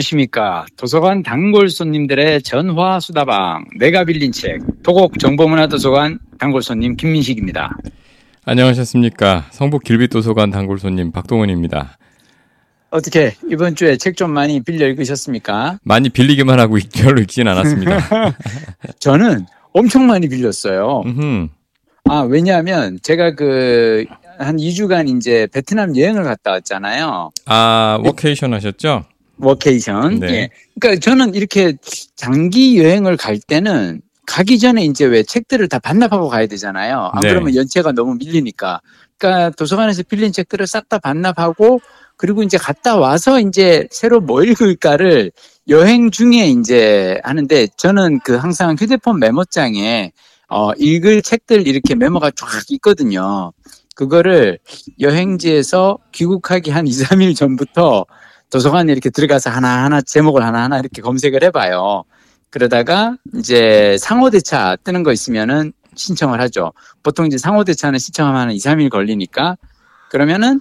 안녕하십니까. 도서관 단골 손님들의 전화 수다방. 내가 빌린 책. 도곡 정보문화도서관 단골 손님 김민식입니다. 안녕하셨습니까. 성북 길빛도서관 단골 손님 박동원입니다. 어떻게 이번 주에 책 좀 많이 빌려 읽으셨습니까? 많이 빌리기만 하고 별로 읽진 않았습니다. 저는 엄청 많이 빌렸어요. 음흠. 아, 왜냐하면 제가 그 한 2주간 이제 베트남 여행을 갔다 왔잖아요. 아, 워케이션 하셨죠? 워케이션. 네. 예. 그러니까 저는 이렇게 장기 여행을 갈 때는 가기 전에 이제 왜 책들을 다 반납하고 가야 되잖아요. 안 네. 그러면 연체가 너무 밀리니까. 그러니까 도서관에서 빌린 책들을 싹 다 반납하고 그리고 이제 갔다 와서 이제 새로 뭐 읽을까를 여행 중에 이제 하는데 저는 그 항상 휴대폰 메모장에 어 읽을 책들 이렇게 메모가 쫙 있거든요. 그거를 여행지에서 귀국하기 한 2, 3일 전부터 도서관에 이렇게 들어가서 하나하나 제목을 하나하나 이렇게 검색을 해봐요. 그러다가 이제 상호대차 뜨는 거 있으면은 신청을 하죠. 보통 이제 상호대차는 신청하면 한 2, 3일 걸리니까 그러면은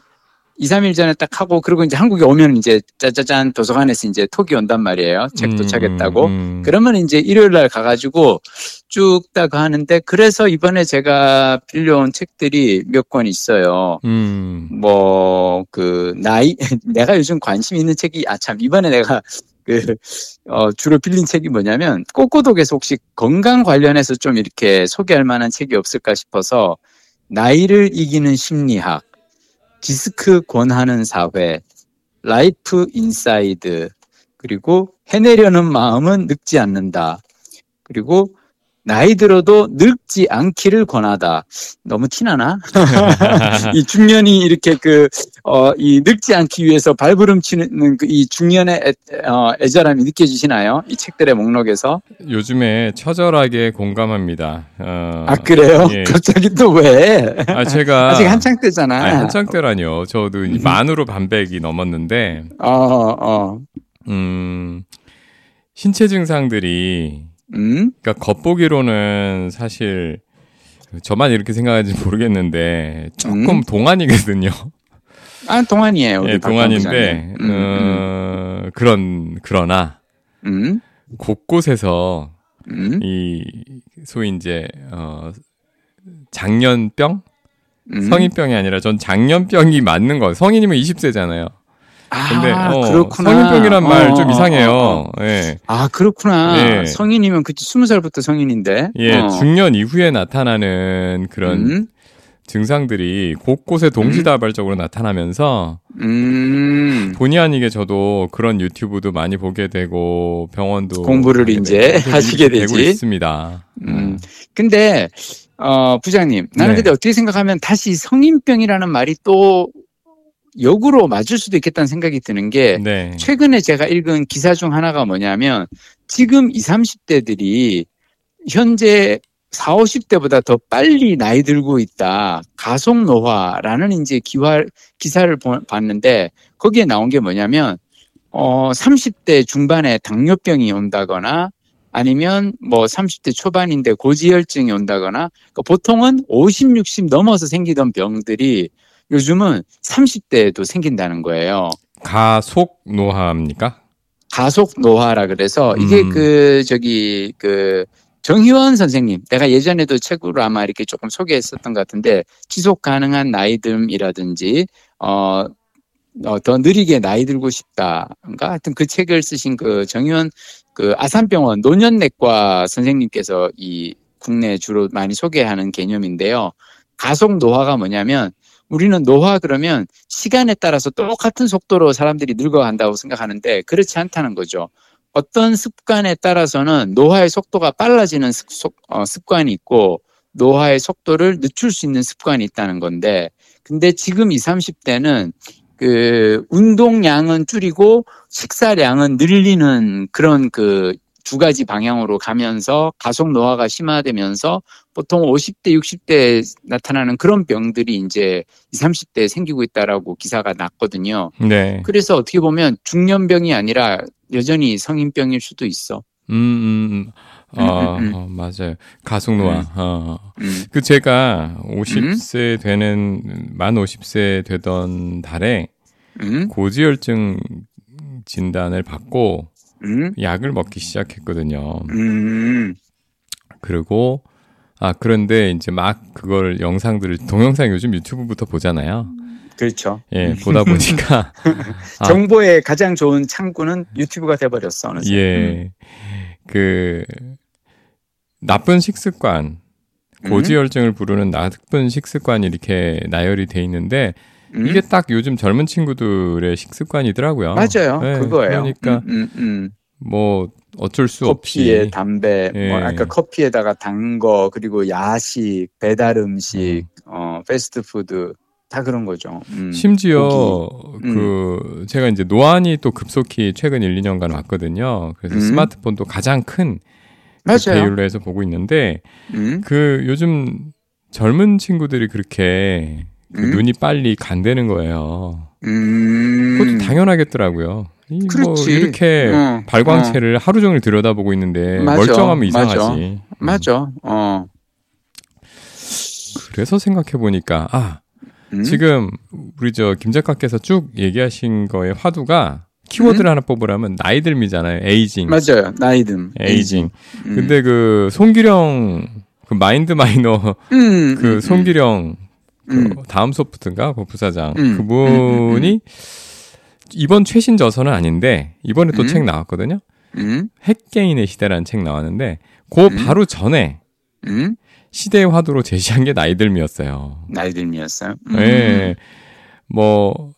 2, 3일 전에 딱 하고 그리고 이제 한국에 오면 이제 짜자잔 도서관에서 이제 톡이 온단 말이에요. 책 음, 도착했다고. 음, 음. 그러면 이제 일요일 날 가가지고 쭉 딱 하는데 그래서 이번에 제가 빌려온 책들이 몇 권 있어요. 음. 뭐그 나이 내가 요즘 관심 있는 책이 아 참 이번에 내가 그 어, 주로 빌린 책이 뭐냐면 꼬꼬독에서 혹시 건강 관련해서 좀 이렇게 소개할 만한 책이 없을까 싶어서 나이를 이기는 심리학, 디스크 권하는 사회, 라이프 인사이드, 그리고 해내려는 마음은 늙지 않는다. 그리고 나이 들어도 늙지 않기를 권하다. 너무 티나나? 이 중년이 이렇게 그, 어, 이 늙지 않기 위해서 발부름 치는 그 이 중년의 애, 어, 애절함이 느껴지시나요? 이 책들의 목록에서. 요즘에 처절하게 공감합니다. 어, 아, 그래요? 예. 갑자기 또 왜? 아, 제가 아직 한창 때잖아. 아니, 한창 때라니요. 저도 이 만으로 반백이 넘었는데, 어, 어, 음, 신체 증상들이 음? 그러니까 겉보기로는 사실 저만 이렇게 생각하는지 모르겠는데 조금 음? 동안이거든요. 아, 동안이에요. 예, 박 동안인데 본부장님. 음, 어, 그런 그러나 음, 곳곳에서 음, 이 소위 이제 어 장년병 음. 성인병이 아니라 전 장년병이 맞는 거. 성인이면 20세잖아요. 근데 아, 어, 그렇구나. 성인병이란 말좀 어, 이상해요. 어, 어. 예. 아, 그렇구나. 예. 성인이면 그치, 스무 살부터 성인인데. 예, 어. 중년 이후에 나타나는 그런 음, 증상들이 곳곳에 동시다발적으로 나타나면서 음, 본의 아니게 저도 그런 유튜브도 많이 보게 되고 병원도 공부를 이제 하시게 되고 되지. 있습니다. 음. 근데, 어, 부장님, 나는 네. 근데 어떻게 생각하면 다시 성인병이라는 말이 또 역으로 맞을 수도 있겠다는 생각이 드는 게, 네. 최근에 제가 읽은 기사 중 하나가 뭐냐면, 지금 20, 30대들이 현재 40, 50대보다 더 빨리 나이 들고 있다. 가속 노화라는 이제 기화, 기사를 보- 봤는데, 거기에 나온 게 뭐냐면, 어, 30대 중반에 당뇨병이 온다거나, 아니면 뭐 30대 초반인데 고지혈증이 온다거나, 그러니까 보통은 50, 60 넘어서 생기던 병들이 요즘은 30대에도 생긴다는 거예요. 가속 노화입니까? 가속 노화라 그래서 이게 음. 그 저기 그 정희원 선생님 내가 예전에도 책으로 아마 이렇게 조금 소개했었던 것 같은데 지속 가능한 나이듦이라든지 어, 어, 더 느리게 나이 들고 싶다인가 하여튼 그 책을 쓰신 그 정희원 그 아산병원 노년내과 선생님께서 이 국내 주로 많이 소개하는 개념인데요. 가속 노화가 뭐냐면 우리는 노화 그러면 시간에 따라서 똑같은 속도로 사람들이 늙어간다고 생각하는데 그렇지 않다는 거죠. 어떤 습관에 따라서는 노화의 속도가 빨라지는 습, 속- 어, 습관이 있고 노화의 속도를 늦출 수 있는 습관이 있다는 건데 근데 지금 20, 30대는 그 운동량은 줄이고 식사량은 늘리는 그런 그 두 가지 방향으로 가면서 가속 노화가 심화되면서 보통 50대, 60대에 나타나는 그런 병들이 이제 20, 30대에 생기고 있다라고 기사가 났거든요. 네. 그래서 어떻게 보면 중년병이 아니라 여전히 성인병일 수도 있어. 음, 음, 음. 어, 음, 음. 어, 맞아요. 가속 노화. 음. 어. 음. 그 제가 50세 되는 만 50세 되던 달에 음? 고지혈증 진단을 받고 음, 약을 먹기 시작했거든요. 음, 그리고 아 그런데 이제 막 그걸 영상들을 동영상 요즘 유튜브부터 보잖아요. 그렇죠. 예, 보다 보니까 아. 정보의 가장 좋은 창구는 유튜브가 돼 버렸어. 어느새. 예. 그 나쁜 식습관, 음. 고지혈증을 부르는 나쁜 식습관이 이렇게 나열이 돼 있는데 음, 이게 딱 요즘 젊은 친구들의 식습관이더라고요. 맞아요. 예, 그거예요. 그러니까 음, 음, 음. 뭐 어쩔 수 커피에 없이 담배, 예. 뭐 아까 커피에다가 단 거, 그리고 야식, 배달 음식, 어, 패스트푸드 다 그런 거죠. 음. 심지어 음. 그 제가 이제 노안이 또 급속히 최근 1, 2년간 왔거든요. 그래서 음. 스마트폰도 가장 큰그 맞아요. 배율로 해서 보고 있는데 음, 그 요즘 젊은 친구들이 그렇게 그 음. 눈이 빨리 간대는 거예요. 음. 그것도 당연하겠더라고요. 이뭐 그렇지. 이렇게 어, 발광체를 하루 종일 들여다보고 있는데 맞아, 멀쩡하면 맞아. 이상하지. 맞아. 어. 그래서 생각해 보니까 아 음? 지금 우리 저 김 작가께서 쭉 얘기하신 거의 화두가 키워드를 하나 뽑으라면 나이 들미잖아요. 에이징. 음? 맞아요. 나이든. 에이징. 음. 근데 그 송기령 그 마인드 마이너 음, 그 음, 송기령 음. 그 다음 소프트인가 그 부사장 음, 그분이 이번 최신 저서는 아닌데 이번에 또 음. 책 나왔거든요. 음, 핵개인의 시대라는 책 나왔는데 그 음. 바로 전에 음. 시대의 화두로 제시한 게 나이들미였어요. 나이들미였어요. 음. 예. 뭐,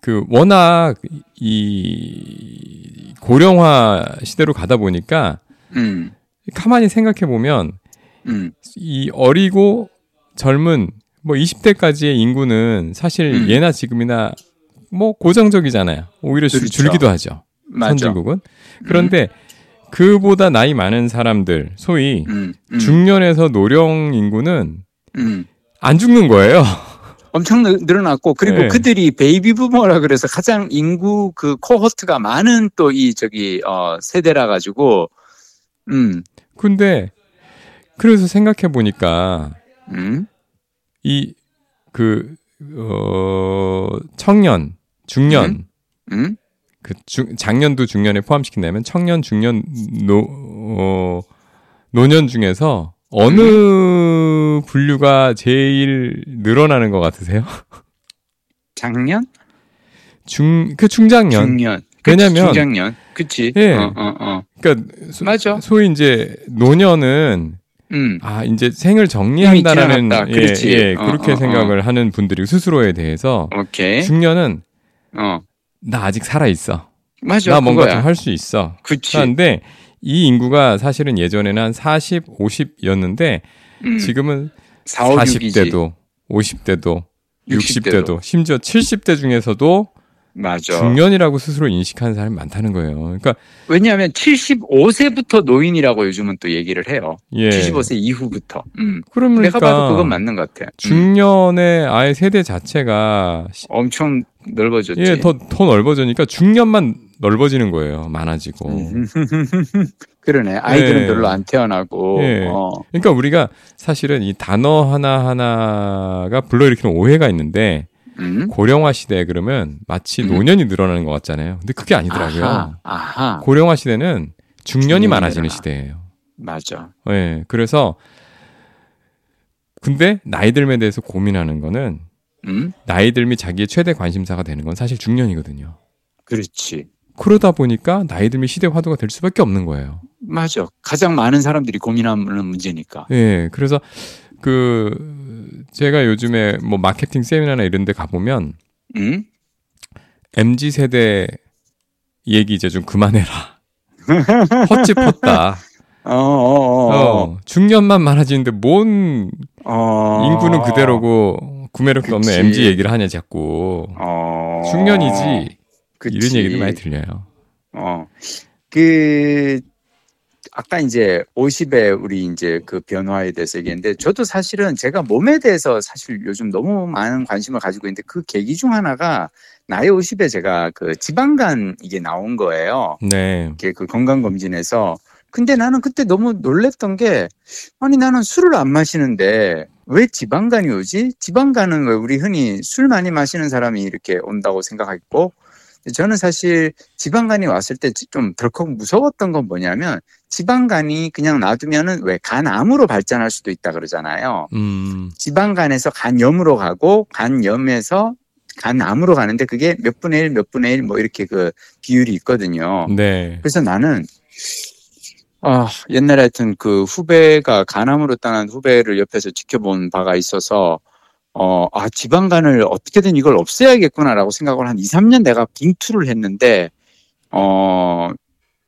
그, 워낙, 이, 고령화 시대로 가다 보니까, 음, 가만히 생각해 보면, 음, 이 어리고 젊은, 뭐 20대까지의 인구는 사실 음. 예나 지금이나 뭐 고정적이잖아요. 오히려 줄- 그렇죠. 줄기도 하죠. 맞아. 선진국은. 그런데 그보다 나이 많은 사람들, 소위 음, 음, 중년에서 노령 인구는 음. 안 죽는 거예요. 엄청 늘- 늘어났고 그리고 네. 그들이 베이비 부머라 그래서 가장 인구 그 cohort가 많은 또 이 저기 어 세대라 가지고 음, 근데 그래서 생각해 보니까 음, 이그 어, 청년, 중년, 음, 그 중, 작년도 중년에 포함시킨다면 청년, 중년, 노 어, 노년 중에서 어느 음. 분류가 제일 늘어나는 것 같으세요? 작년, 중 그 중장년. 중년, 왜냐면- 중장년, 그치? 예. 어, 어, 어, 그러니까 소, 맞아. 소위 이제 노년은 음, 아 이제 생을 정리한다라는. 예. 예, 어, 그렇게 어, 생각을 하는 분들이 스스로에 대해서 오케이, 중년은 어, 나 아직 살아 있어. 맞아, 나 뭔가. 좀 할 수 있어. 그치, 그런데 이 인구가 사실은 예전에는 한 40, 50였는데 음, 지금은 4, 5, 6이지. 40대도 50대도 60대도. 60대도 심지어 70대 중에서도 맞아. 중년이라고 스스로 인식하는 사람이 많다는 거예요. 그러니까 왜냐하면 75세부터 노인이라고 요즘은 또 얘기를 해요. 예. 75세 이후부터. 음. 그러니까 내가 봐도 그건 맞는 것 같아. 음. 중년의 아예 세대 자체가 시- 엄청 넓어졌지. 예, 더, 더 넓어지니까 중년만 넓어지는 거예요. 많아지고. 음. 그러네. 아이들은 예. 별로 안 태어나고. 예. 어. 그러니까 우리가 사실은 이 단어 하나하나가 불러일으키는 오해가 있는데 음? 고령화 시대 그러면 마치 음. 노년이 늘어나는 것 같잖아요. 근데 그게 아니더라고요. 아하. 아하. 고령화 시대는 중년이 많아지는 늘어나. 시대예요. 맞아. 예. 그래서 근데 나이 들에 대해서 고민하는 거는 음? 나이 들미 자기의 최대 관심사가 되는 건 사실 중년이거든요. 그렇지. 그러다 보니까 나이 들미 시대 화두가 될 수밖에 없는 거예요. 맞아. 가장 많은 사람들이 고민하는 문제니까. 예. 그래서 그 제가 요즘에 뭐 마케팅 세미나나 이런 데 가보면 음? MZ 세대 얘기 이제 좀 그만해라. 헛짚었다. 어, 어, 어. 어, 중년만 많아지는데 뭔 어. 인구는 그대로고 구매력도 없는 그치. MZ 얘기를 하냐 자꾸. 어. 중년이지. 그치. 이런 얘기도 많이 들려요. 어. 그, 아까 이제 50에 우리 이제 그 변화에 대해서 얘기했는데 저도 사실은 제가 몸에 대해서 사실 요즘 너무 많은 관심을 가지고 있는데 그 계기 중 하나가 나이 50에 제가 그 지방간 이게 나온 거예요. 네. 이게 그 건강검진에서. 근데 나는 그때 너무 놀랬던 게 아니 나는 술을 안 마시는데 왜 지방간이 오지? 지방간은 왜 우리 흔히 술 많이 마시는 사람이 이렇게 온다고 생각했고 저는 사실 지방간이 왔을 때 좀 덜컥 무서웠던 건 뭐냐면 지방간이 그냥 놔두면은 왜 간암으로 발전할 수도 있다 그러잖아요. 음, 지방간에서 간염으로 가고 간염에서 간암으로 가는데 그게 몇 분의 일, 몇 분의 일 뭐 이렇게 그 비율이 있거든요. 네. 그래서 나는 아, 옛날에 하여튼 그 후배가 간암으로 떠난 후배를 옆에서 지켜본 바가 있어서 어, 아, 지방간을 어떻게든 이걸 없애야겠구나라고 생각을 한 2, 3년 내가 빙투를 했는데 어,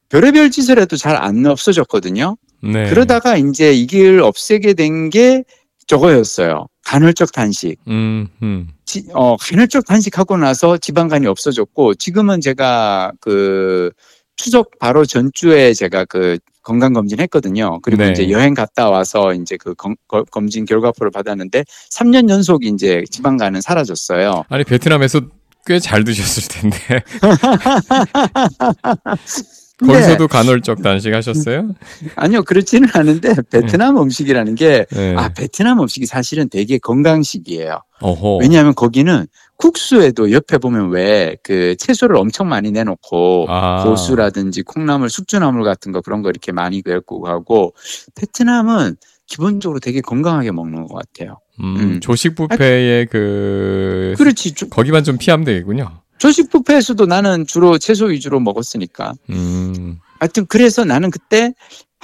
별의별 짓을 해도 잘 안 없어졌거든요. 네. 그러다가 이제 이걸 없애게 된 게 저거였어요. 간헐적 단식. 음, 음. 지- 어, 간헐적 단식하고 나서 지방간이 없어졌고, 지금은 제가 그 추석 바로 전주에 제가 그 건강 검진 했거든요. 그리고 네. 이제 여행 갔다 와서 이제 그 검, 거- 검진 결과표를 받았는데, 3년 연속 이제 지방간은 사라졌어요. 아니 베트남에서 꽤 잘 드셨을 텐데 거기서도 간헐적 단식하셨어요? 아니요, 그렇지는 않은데, 베트남 음식이라는 게, 네. 아, 베트남 음식이 사실은 되게 건강식이에요. 어허. 왜냐하면 거기는 국수에도 옆에 보면 왜 그 채소를 엄청 많이 내놓고 아. 고수라든지 콩나물, 숙주나물 같은 거 그런 거 이렇게 많이 엮고 하고 베트남은 기본적으로 되게 건강하게 먹는 것 같아요. 음, 음. 조식 뷔페의 그 그렇지. 조- 거기만 좀 피하면 되겠군요. 조식 뷔페에서도 나는 주로 채소 위주로 먹었으니까. 음. 하여튼 그래서 나는 그때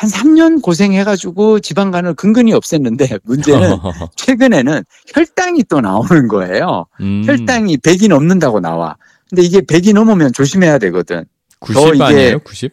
한 3년 고생해가지고 지방간을 근근히 없앴는데 문제는 최근에는 혈당이 또 나오는 거예요. 음. 혈당이 100이 넘는다고 나와. 근데 이게 100이 넘으면 조심해야 되거든. 90 이게 아니에요? 90?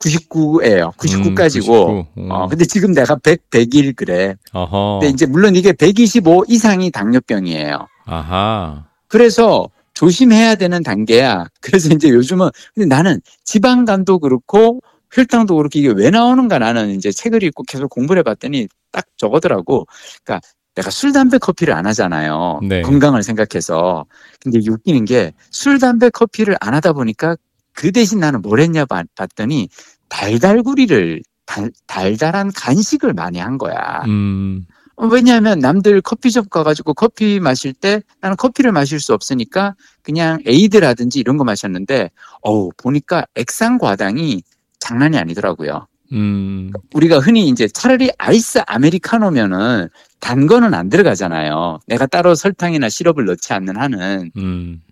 99예요. 99까지고. 음, 99. 음. 어, 근데 지금 내가 100, 101 그래. 어허. 근데 이제 물론 이게 125 이상이 당뇨병이에요. 아하. 그래서 조심해야 되는 단계야. 그래서 이제 요즘은 근데 나는 지방간도 그렇고 혈당도 그렇게 이게 왜 나오는가 나는 이제 책을 읽고 계속 공부를 해봤더니 딱 저거더라고. 그러니까 내가 술, 담배, 커피를 안 하잖아요. 네. 건강을 생각해서. 근데 웃기는 게 술, 담배, 커피를 안 하다 보니까 그 대신 나는 뭘 했냐 봤- 봤더니 달달구리를 달, 달달한 간식을 많이 한 거야. 음. 어, 왜냐하면 남들 커피숍 가가지고 커피 마실 때 나는 커피를 마실 수 없으니까 그냥 에이드라든지 이런 거 마셨는데 어우 보니까 액상 과당이 장난이 아니더라고요. 음. 우리가 흔히 이제 차라리 아이스 아메리카노면은 단 거는 안 들어가잖아요. 내가 따로 설탕이나 시럽을 넣지 않는 한은. 음.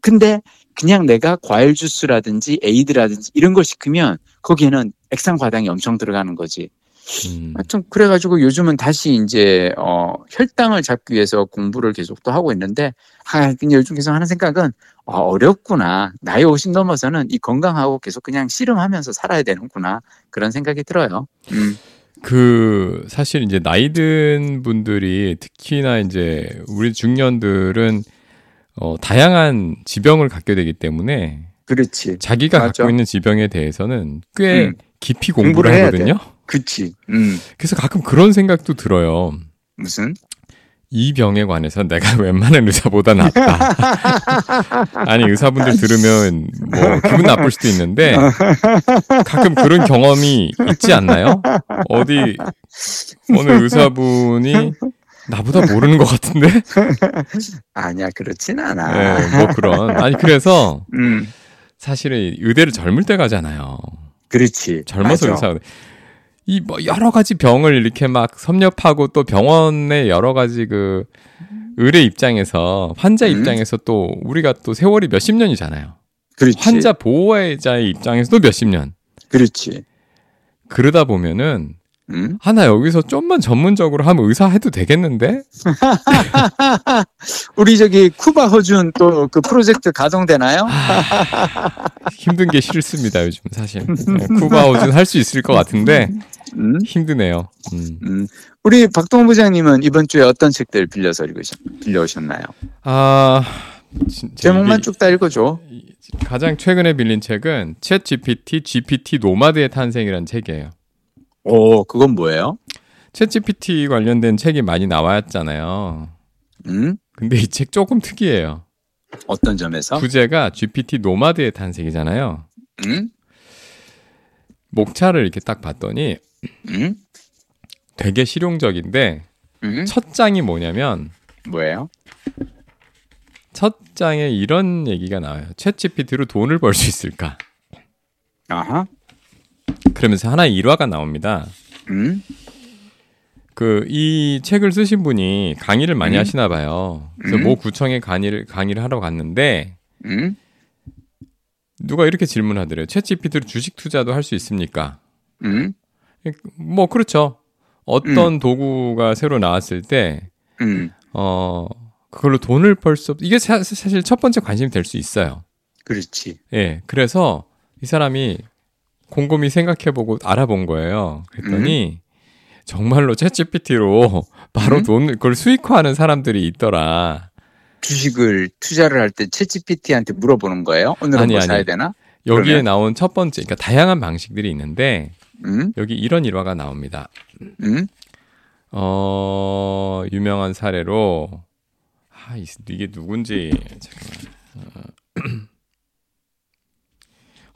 근데 그냥 내가 과일 주스라든지 에이드라든지 이런 걸 시키면 거기에는 액상 과당이 엄청 들어가는 거지. 음. 하여튼 그래가지고 요즘은 다시 이제 어 혈당을 잡기 위해서 공부를 계속 또 하고 있는데 아 근데 요즘 계속 하는 생각은 아, 어렵구나 나이 50 넘어서는 이 건강하고 계속 그냥 씨름하면서 살아야 되는구나 그런 생각이 들어요. 음. 그 사실 이제 나이 든 분들이 특히나 이제 우리 중년들은 어 다양한 지병을 갖게 되기 때문에 그렇지, 자기가 맞아. 갖고 있는 지병에 대해서는 꽤 음. 깊이 공부를 공부를 하거든요. 그치. 음. 그래서 가끔 그런 생각도 들어요. 무슨? 이 병에 관해서 내가 웬만한 의사보다 낫다. 아니 의사분들 들으면 뭐 기분 나쁠 수도 있는데 가끔 그런 경험이 있지 않나요? 어디 어느 의사분이 나보다 모르는 것 같은데? 아니야 그렇진 않아. 네, 뭐 그런. 아니 그래서 음. 사실은 의대를 젊을 때 가잖아요. 그렇지. 젊어서 맞아. 의사. 이 뭐 여러 가지 병을 이렇게 막 섭렵하고 또 병원의 여러 가지 그 의뢰 입장에서 환자 음. 입장에서 또 우리가 또 세월이 몇십 년이잖아요. 그렇지. 환자 보호자의 입장에서도 몇십 년. 그렇지. 그러다 보면은 음? 하나 여기서 좀만 전문적으로 하면 의사 해도 되겠는데? 우리 저기 쿠바 허준 또 그 프로젝트 가동되나요? 힘든 게 싫습니다 요즘 사실. 네, 쿠바 오준 할 수 있을 것 같은데 음? 힘드네요. 음. 음. 우리 박동원 부장님은 이번 주에 어떤 책들 빌려서 읽으셨, 빌려오셨나요? 아 제목만 쭉 다 읽어줘. 가장 최근에 빌린 책은 챗 GPT, GPT 노마드의 탄생이라는 책이에요. 오, 그건 뭐예요? 챗 GPT 관련된 책이 많이 나왔잖아요. 음? 근데 이 책 조금 특이해요. 어떤 점에서? 부제가 GPT 노마드의 탄생이잖아요. 음? 목차를 이렇게 딱 봤더니 음? 되게 실용적인데 음? 첫 장이 뭐냐면 뭐예요? 첫 장에 이런 얘기가 나와요. 챗 GPT로 돈을 벌 수 있을까? 아하. 그러면서 하나의 일화가 나옵니다. 음. 그이 책을 쓰신 분이 강의를 많이 음. 하시나 봐요. 그래서 음. 모 구청에 강의를 강의를 하러 갔는데 음. 누가 이렇게 질문하더래요. 챗 GPT로 주식 투자도 할 수 있습니까? 음. 뭐 그렇죠. 어떤 도구가 새로 나왔을 때 음. 어, 그걸로 돈을 벌 수 없, 이게 사, 사실 첫 번째 관심이 될 수 있어요. 그렇지. 예. 그래서 이 사람이 곰곰이 생각해보고 알아본 거예요. 그랬더니 정말로 챗GPT로 바로 음? 돈, 그걸 수익화하는 사람들이 있더라. 주식을 투자를 할 때 챗GPT한테 물어보는 거예요? 오늘은 아니, 뭐 아니. 사야 되나? 여기에 그러면? 나온 첫 번째, 그러니까 다양한 방식들이 있는데 음. 여기 이런 일화가 나옵니다. 음. 어, 유명한 사례로 아, 이- 이게 누군지 잠깐만. 어,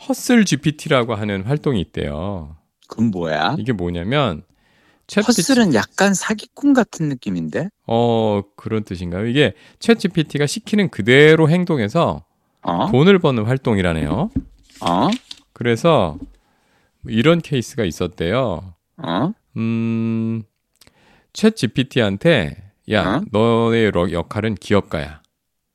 허슬 GPT라고 하는 활동이 있대요. 그건 뭐야? 이게 뭐냐면 챗 허슬은 약간 사기꾼 같은 느낌인데? 어 그런 뜻인가요? 이게 챗 GPT가 시키는 그대로 행동해서 어? 돈을 버는 활동이라네요. 어? 그래서 이런 케이스가 있었대요. 어? 음, 챗 GPT한테 야 어? 너의 러- 역할은 기업가야.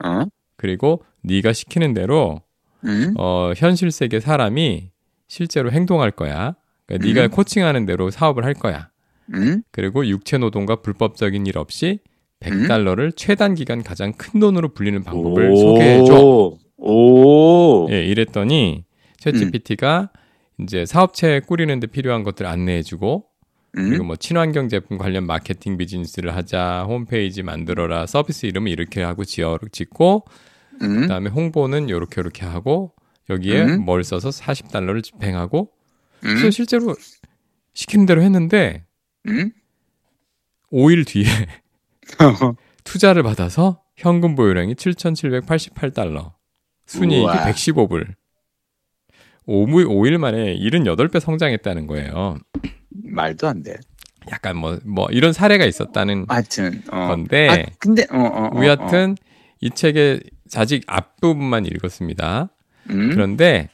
어? 그리고 네가 시키는 대로 음? 어, 현실 세계 사람이 실제로 행동할 거야. 그러니까 네가 음. 코칭하는 대로 사업을 할 거야. 음? 그리고 육체 노동과 불법적인 일 없이 음. 100달러를 최단 기간 가장 큰 돈으로 불리는 방법을 소개해 줘. 오. 오. 예, 이랬더니 음. 챗GPT가 이제 사업체 꾸리는데 필요한 것들 안내해 주고 그리고 음? 뭐 친환경 제품 관련 마케팅 비즈니스를 하자, 홈페이지 만들어라, 서비스 이름을 이렇게 하고 지어 짓고 음? 그다음에 홍보는 요렇게 요렇게 하고 여기에 음. 뭘 써서 40달러를 집행하고 음? 그래서 실제로 시키는 대로 했는데 음? 5일 뒤에 투자를 받아서 현금 보유량이 7,788달러. 순이익이 우와. 115불. 5일 만에 78배 성장했다는 거예요. 말도 안 돼. 약간 뭐, 뭐, 이런 사례가 있었다는 하여튼, 어. 건데, 아, 근데, 어, 어. 어, 우리 하여튼 이 책의 아직 앞부분만 읽었습니다. 어. 음? 그런데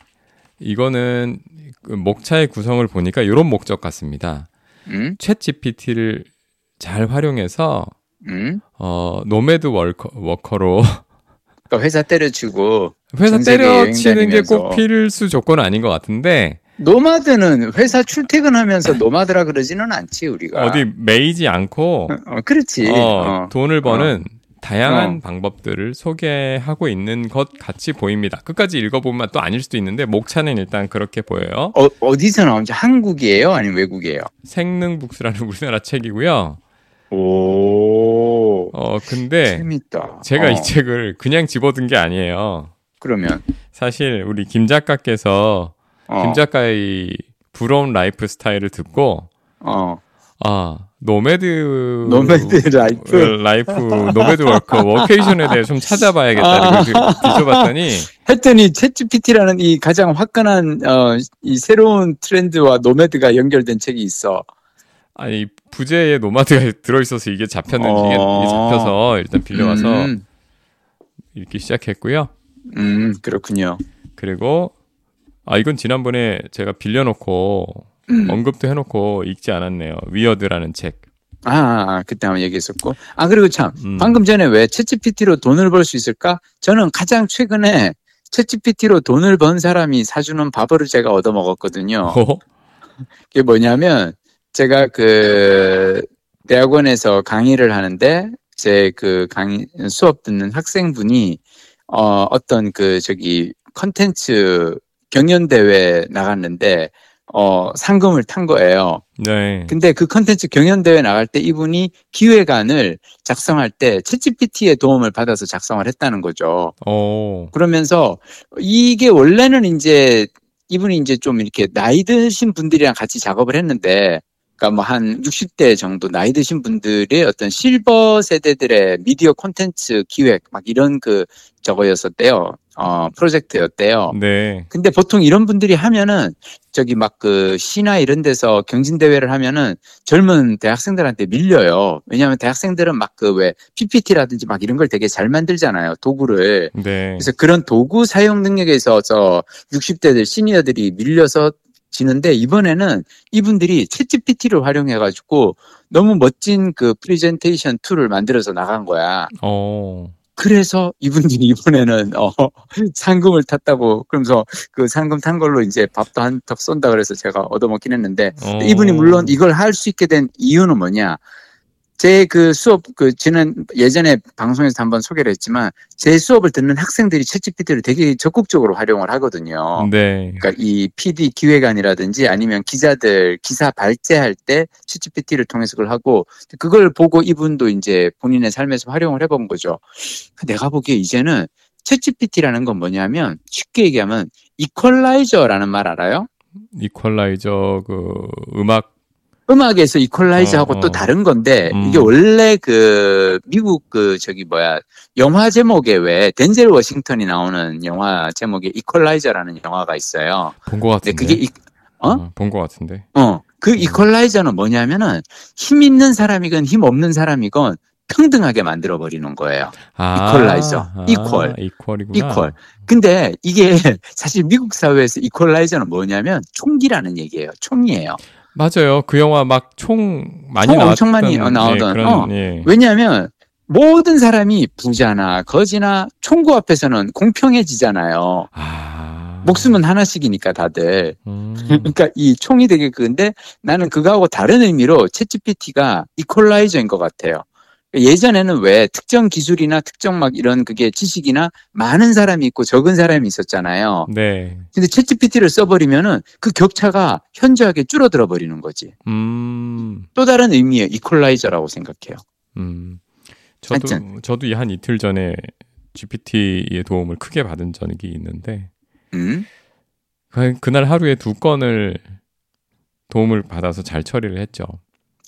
이거는 그 목차의 구성을 보니까 이런 목적 같습니다. 음? 챗 GPT를 잘 활용해서 음? 어, nomad worker, worker로 그러니까 회사 때려치고, 회사 때려치는 게 꼭 필수 조건 은 아닌 것 같은데 노마드는 회사 출퇴근하면서 노마드라 그러지는 않지, 우리가. 어디 매이지 않고 어, 그렇지. 어, 어. 돈을 버는 다양한 어. 방법들을 소개하고 있는 것 같이 보입니다. 끝까지 읽어보면 또 아닐 수도 있는데 목차는 일단 그렇게 보여요. 어, 어디서 나온지 한국이에요? 아니면 외국이에요? 생능북스라는 우리나라 책이고요. 오. 어 근데 재밌다. 제가 어, 이 책을 그냥 집어든 게 아니에요. 그러면, 사실 우리 김 작가께서 어, 김 작가의 부러운 라이프 스타일을 듣고 어, 아 nomad nomad life. life nomad worker workation에 대해 좀 찾아봐야겠다. 이거 뒤져봤더니 했더니 챗GPT라는 이 가장 화끈한, 어, 이 새로운 트렌드와 노매드가 연결된 책이 있어. 아니 부제에 노마드가 들어있어서 이게 잡혔는지 어. 이게 잡혀서 일단 빌려와서 음, 읽기 시작했고요. 음, 그렇군요. 그리고 아 이건 지난번에 제가 빌려놓고 음. 언급도 해놓고 읽지 않았네요. 위어드라는 책. 아, 아, 아, 그때 한번 얘기했었고. 아, 그리고 참, 음. 방금 전에 왜 챗GPT로 돈을 벌 수 있을까? 저는 가장 최근에 챗GPT로 돈을 번 사람이 사주는 밥을 제가 얻어먹었거든요. 어? 그게 뭐냐면, 제가 그, 대학원에서 강의를 하는데, 제 그 강의, 수업 듣는 학생분이, 어, 어떤 그, 저기, 컨텐츠 경연대회 나갔는데, 어, 상금을 탄 거예요. 네. 근데 그 컨텐츠 경연대회 나갈 때 이분이 기획안을 작성할 때 챗GPT의 도움을 받아서 작성을 했다는 거죠. 어. 그러면서 이게 원래는 이제 이분이 이제 좀 이렇게 나이 드신 분들이랑 같이 작업을 했는데 그러니까 뭐 한 60대 정도 나이 드신 분들의 어떤 실버 세대들의 미디어 콘텐츠 기획 막 이런 그 저거였었대요. 어, 프로젝트였대요. 네. 근데 보통 이런 분들이 하면은 저기 막 그 시나 이런 데서 경진 대회를 하면은 젊은 대학생들한테 밀려요. 왜냐하면 대학생들은 막 그 왜 PPT라든지 막 이런 걸 되게 잘 만들잖아요. 도구를. 네. 그래서 그런 도구 사용 능력에서 저 60대들 시니어들이 밀려서 지는데 이번에는 이분들이 챗GPT를 활용해 가지고 너무 멋진 그 프레젠테이션 tool을 만들어서 나간 거야. 어. 그래서 이분들이 이번에는 어 상금을 탔다고 그러면서 그 상금 탄 걸로 이제 밥도 한턱 쏜다 그래서 제가 얻어먹긴 했는데 어. 이분이 물론 이걸 할 수 있게 된 이유는 뭐냐? 제 그 수업 그 지난 예전에 방송에서 한번 소개를 했지만 제 수업을 듣는 학생들이 챗GPT를 되게 적극적으로 활용을 하거든요. 네. 그러니까 이 PD 기획안이라든지 아니면 기자들 기사 발제할 때 챗GPT를 통해서 그걸 하고 그걸 보고 이분도 이제 본인의 삶에서 활용을 해본 거죠. 내가 보기에 이제는 챗GPT라는 건 뭐냐면 쉽게 얘기하면 이퀄라이저라는 말 알아요? 이퀄라이저 그 음악 음악에서 이퀄라이저하고 어, 또 어. 다른 건데 음. 이게 원래 그 미국 그 저기 뭐야 영화 제목에 왜 덴젤 워싱턴이 나오는 영화 제목에 이퀄라이저라는 영화가 있어요. 본 것 같은데. 그게 이, 어? 본것 같은데. 어, 그 이퀄라이저는 뭐냐면은 힘 있는 사람이건 힘 없는 사람이건 평등하게 만들어 버리는 거예요. 아, 이퀄라이저. 아, 이퀄. 이퀄이구나. 이퀄. 근데 이게 사실 미국 사회에서 이퀄라이저는 뭐냐면 총기라는 얘기예요. 총이에요. 맞아요. 그 영화 막 총 많이 총 나왔던 엄청 많이 나오던, 예, 그런 어. 예. 왜냐하면 모든 사람이 부자나 거지나 총구 앞에서는 공평해지잖아요. 아. 목숨은 하나씩이니까 다들. 음. 그러니까 이 총이 되게 그건데 나는 그거하고 다른 의미로 챗GPT가 이퀄라이저인 것 같아요. 예전에는 왜 특정 기술이나 특정 막 이런 그게 지식이나 많은 사람이 있고 적은 사람이 있었잖아요. 네. 근데 챗GPT를 써버리면은 그 격차가 현저하게 줄어들어 버리는 거지. 음. 또 다른 의미의 이퀄라이저라고 생각해요. 음. 저도 하여튼. 저도 이한 이틀 전에 GPT의 도움을 크게 받은 적이 있는데 음? 그- 그날 하루에 두 건을 도움을 받아서 잘 처리를 했죠.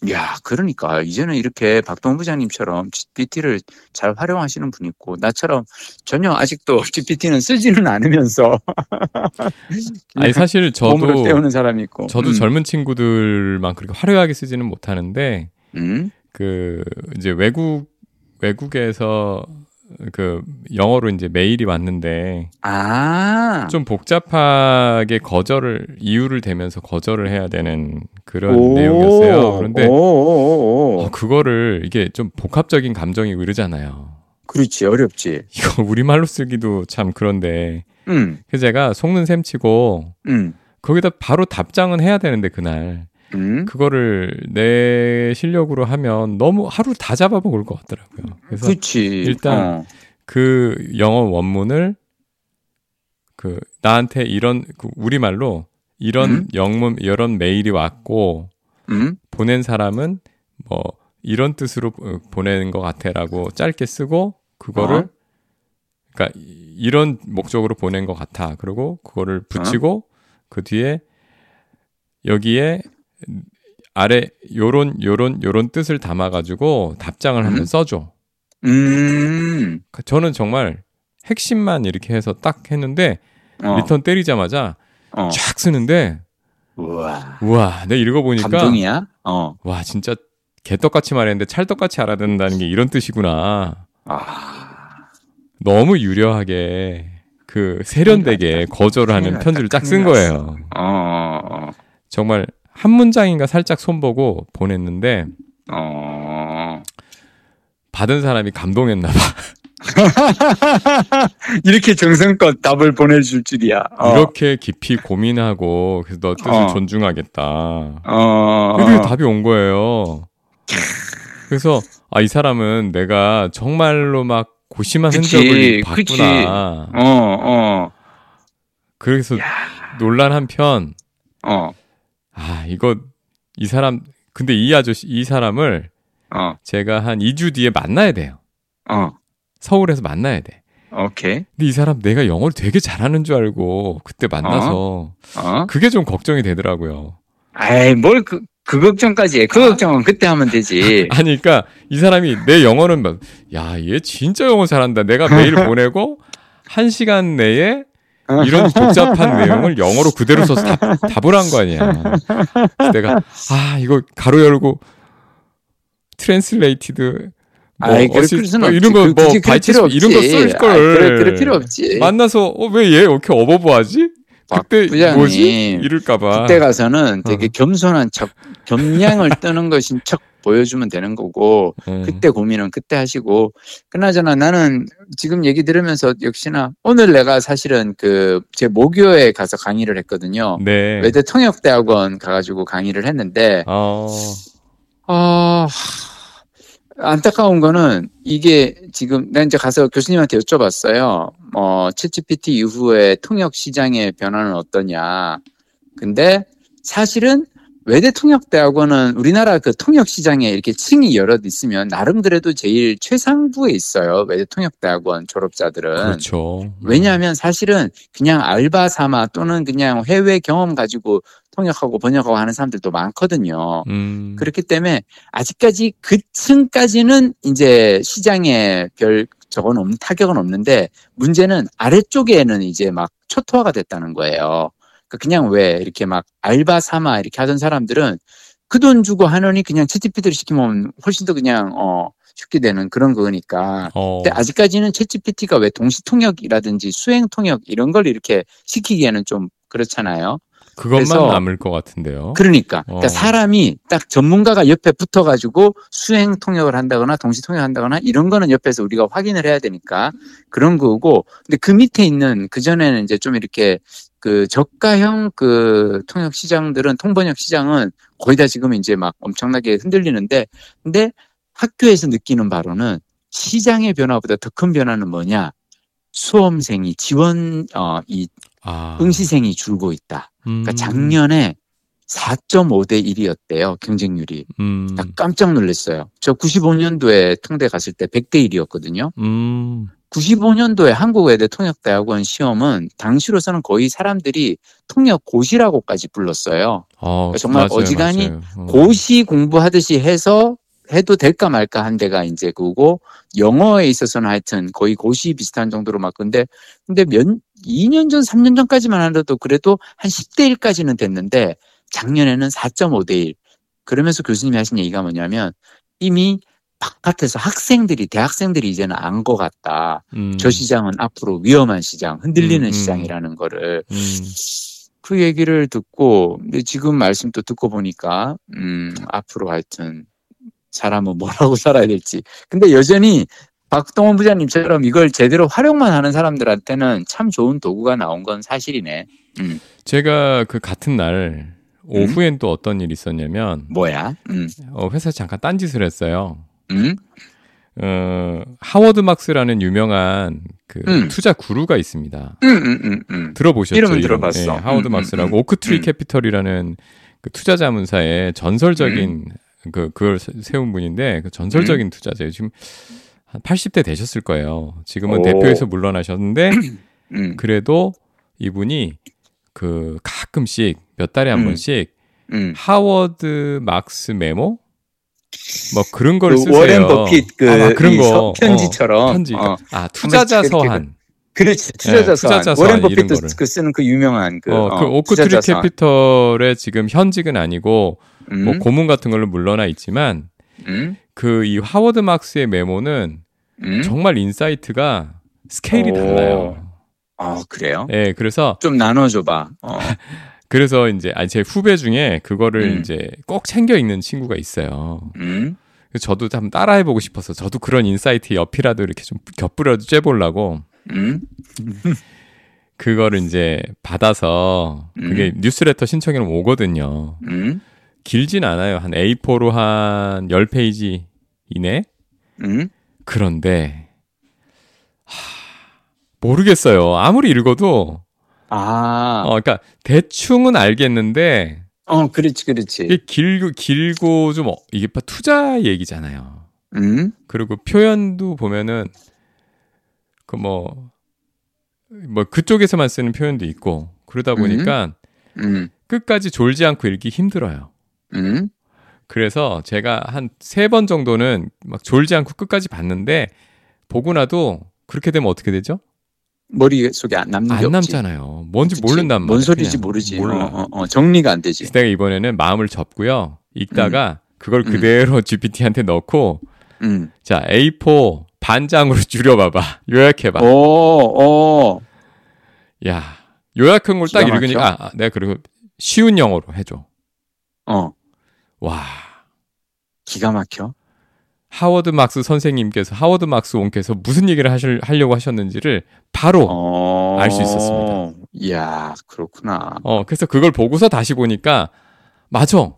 야, 그러니까 이제는 이렇게 박동 부장님처럼 GPT를 잘 활용하시는 분이 있고 나처럼 전혀 아직도 GPT는 쓰지는 않으면서 아니 사실 저도 때우는 사람이 있고. 저도 음. 젊은 친구들만 그렇게 화려하게 쓰지는 못하는데 음? 그 이제 외국 외국에서 그 영어로 이제 메일이 왔는데 아. 좀 복잡하게 거절을 이유를 대면서 거절을 해야 되는 그런 오. 내용이었어요. 그런데. 어, 그거를 이게 좀 복합적인 감정이고 이러잖아요. 그렇지 어렵지. 이거 우리 말로 쓰기도 참 그런데 음, 그래서 제가 속는 셈 치고 음, 거기다 바로 답장은 해야 되는데 그날 음. 그거를 내 실력으로 하면 너무 하루 다 잡아먹을 것 같더라고요. 그래서 그렇지. 일단 어. 그 영어 원문을 그 나한테 이런 그 우리말로 이런 음? 영문 이런 메일이 왔고 음, 보낸 사람은 뭐 이런 뜻으로 어, 보내는 것 같아라고 짧게 쓰고 그거를 어? 그러니까 이- 이런 목적으로 보낸 것 같아. 그리고 그거를 붙이고 그 뒤에 여기에 아래 요런 요런 요런 뜻을 담아 가지고 답장을 한번 음? 써줘. 음. 그 저는 정말 핵심만 이렇게 해서 딱 했는데 어. 리턴 때리자마자 어. 쫙 쓰는데 우와. 우와 내가 읽어보니까 감동이야. 어. 와 진짜 개떡같이 말했는데 찰떡같이 알아듣는다는 게 이런 뜻이구나 아. 너무 유려하게 그 세련되게 거절을 하는 큰일 편지를 쫙쓴 거예요 어. 어. 정말 한 문장인가 살짝 손보고 보냈는데 어. 받은 사람이 감동했나 봐 이렇게 정성껏 답을 보내줄 줄이야. 어. 이렇게 깊이 고민하고 그래서 너 뜻을 어. 존중하겠다 어. 이렇게 답이 온 거예요. 그래서 아 이 사람은 내가 정말로 막 고심한 그치, 흔적을 그치. 봤구나. 어, 어, 그래서 논란 한편 어, 아 이거 이 사람 근데 이 아저씨 이 사람을 어, 제가 한 2주 뒤에 만나야 돼요. 어. 서울에서 만나야 돼. 오케이. 근데 이 사람 내가 영어를 되게 잘하는 줄 알고 그때 만나서 어? 그게 좀 걱정이 되더라고요. 아이, 뭘 그, 그 걱정까지 해. 그 걱정은 그때 하면 되지. 아니, 그러니까 이 사람이 내 영어는 막, 야, 얘 진짜 영어 잘한다. 내가 메일 보내고 한 시간 내에 이런 복잡한 내용을 영어로 그대로 써서 답, 답을 한 거 아니야. 내가 아 이거 가로 열고 트랜슬레이티드 뭐 아이, 어시- 그럴 수는 뭐. 이런 그- 거뭐 필요 바이체스 이런 거. 쓸 걸. 만나서 어, 왜 얘 이렇게 어버버하지? 그때 뭐지? 이럴까봐. 그때 가서는 되게 어. 겸손한 척, 겸량을 뜨는 것인 척 보여주면 되는 거고, 음. 그때 고민은 그때 하시고, 그나저나 나는 지금 얘기 들으면서 역시나 오늘 내가 사실은 그 제 모교에 가서 강의를 했거든요. 네. 외대 통역대학원 가가지고 강의를 했는데, 어. 어, 안타까운 거는 이게 지금 난 이제 가서 교수님한테 여쭤봤어요. 어, 챗GPT 이후에 통역 시장의 변화는 어떠냐. 근데 사실은 외대 통역대학원은 우리나라 그 통역 시장에 이렇게 층이 여럿 있으면 나름 그래도 제일 최상부에 있어요. 외대 통역대학원 졸업자들은. 그렇죠. 왜냐하면 사실은 그냥 알바 삼아 또는 그냥 해외 경험 가지고 통역하고 번역하고 하는 사람들도 많거든요. 음. 그렇기 때문에 아직까지 그 층까지는 이제 시장에 별 저건 없는 타격은 없는데 문제는 아래쪽에는 이제 막 초토화가 됐다는 거예요. 그러니까 그냥 왜 이렇게 막 알바 삼아 이렇게 하던 사람들은 그 돈 주고 하느니 그냥 채찌피드를 시키면 훨씬 더 그냥 어 쉽게 되는 그런 거니까. 어. 근데 아직까지는 챗GPT가 왜 동시 통역이라든지 수행 통역 이런 걸 이렇게 시키기에는 좀 그렇잖아요. 그것만 남을 것 같은데요. 그러니까, 그러니까 어. 사람이 딱 전문가가 옆에 붙어가지고 수행 통역을 한다거나 동시 통역한다거나 이런 거는 옆에서 우리가 확인을 해야 되니까 그런 거고. 근데 그 밑에 있는 그 전에는 이제 좀 이렇게 그 저가형 그 통역 시장들은 통번역 시장은 거의 다 지금 이제 막 엄청나게 흔들리는데, 근데 학교에서 느끼는 바로는 시장의 변화보다 더 큰 변화는 뭐냐? 수험생이 지원 어이 아. 응시생이 줄고 있다. 음. 그러니까 작년에 4.5대 1이었대요, 경쟁률이. 음. 나 깜짝 놀랐어요. 저 95년도에 통대 갔을 때 100대 1이었거든요. 음. 95년도에 한국외대 통역대학원 시험은 당시로서는 거의 사람들이 통역고시라고까지 불렀어요. 어, 정말 맞아요, 어지간히 맞아요. 어. 고시 공부하듯이 해서 해도 될까 말까 한 데가 이제 그거고 영어에 있어서는 하여튼 거의 고시 비슷한 정도로 막 근데 근데 몇 2년 전 3년 전까지만 하더라도 그래도 한 10대 1까지는 됐는데 작년에는 4.5대 1 그러면서 교수님이 하신 얘기가 뭐냐면 이미 바깥에서 학생들이 대학생들이 이제는 안 것 같다. 음. 저 시장은 앞으로 위험한 시장, 흔들리는 음, 음. 시장이라는 거를 음. 그 얘기를 듣고 근데 지금 말씀 또 듣고 보니까 음 앞으로 하여튼 사람은 뭐라고 살아야 될지 근데 여전히 박동원 부장님처럼 이걸 제대로 활용만 하는 사람들한테는 참 좋은 도구가 나온 건 사실이네 제가 그 같은 날 오후엔 또 어떤 일이 있었냐면 뭐야 음, 어, 회사에 잠깐 딴짓을 했어요. 음? 어, 하워드 막스라는 유명한 그 음. 투자 guru가 있습니다. 음, 음, 음, 음. 들어보셨죠? 이름? 들어봤어. 예, 하워드 음, 막스라고 음, 음. 오크트리 음. 캐피털이라는 그 투자 자문사의 전설적인 그 그걸 세- 세운 분인데 그 전설적인 음. 투자자예요. 지금 한 80대 되셨을 거예요. 지금은 오. 대표에서 물러나셨는데 음, 그래도 이분이 그 가끔씩 몇 달에 한 음. 번씩 음. 하워드 막스 메모 뭐 그런 걸 그 쓰세요. 워렌 버핏 그 아, 막 그런 이거 서- 편지처럼 어, 편지. 어. 아 투자자 그렇게 서한. 그렇지 투자자 네, 서한 투자자 워렌 버핏도. 그 쓰는 그 유명한 그, 어, 그 어, 오크트리 투자자. 캐피털의 지금 현직은 아니고 음, 뭐 고문 같은 걸로 물러나 있지만 음, 그이 하워드 막스의 메모는 음. 정말 insight가 스케일이 오. 달라요. 아 그래요? 예, 그래서 좀 나눠줘봐. 어. 그래서 이제 아니 제 후배 중에 그거를 음. 이제 꼭 챙겨 읽는 친구가 있어요. 음, 저도 한번 따라해 보고 싶어서 저도 그런 insight 옆이라도 이렇게 좀 곁불이라도 쬐보려고 음, 그거를 이제 받아서 그게 뉴스레터 신청해놓으면 오거든요. 음, 길진 않아요. 한 A4로 한 10페이지 이내? 음. 그런데, 하, 모르겠어요. 아무리 읽어도, 아, 어, 그러니까 대충은 알겠는데, 어, 그렇지, 그렇지. 이게 길고, 길고 좀, 어, 이게 봐, 투자 얘기잖아요. 음, 그리고 표현도 보면은, 그 뭐, 뭐 그쪽에서만 쓰는 표현도 있고, 그러다 보니까 음, 끝까지 졸지 않고 읽기 힘들어요. 음, 그래서 제가 한 세 번 정도는 막 졸지 않고 끝까지 봤는데 보고 나도 그렇게 되면 어떻게 되죠? 머릿속에 안 남는 게안 없지. 남잖아요. 뭔지 그치. 모른단 말이야. 뭔 소리인지 그냥. 모르지. 몰라. 어, 어, 어, 정리가 안 되지. 내가 이번에는 마음을 접고요. 읽다가 그걸 음. 그대로 GPT한테 넣고 음. 자 A4 반장으로 줄여봐봐. 요약해봐. 오, 오. 야 요약한 걸 딱 읽으니까. 아, 아, 내가 그리고 쉬운 영어로 해줘. 어, 와 기가 막혀. 하워드 막스 선생님께서 하워드 막스 원께서 무슨 얘기를 하실, 하려고 하셨는지를 바로 어. 어. 알수 있었습니다. 이야, 그렇구나. 그래서 그걸 보고서 다시 보니까 맞아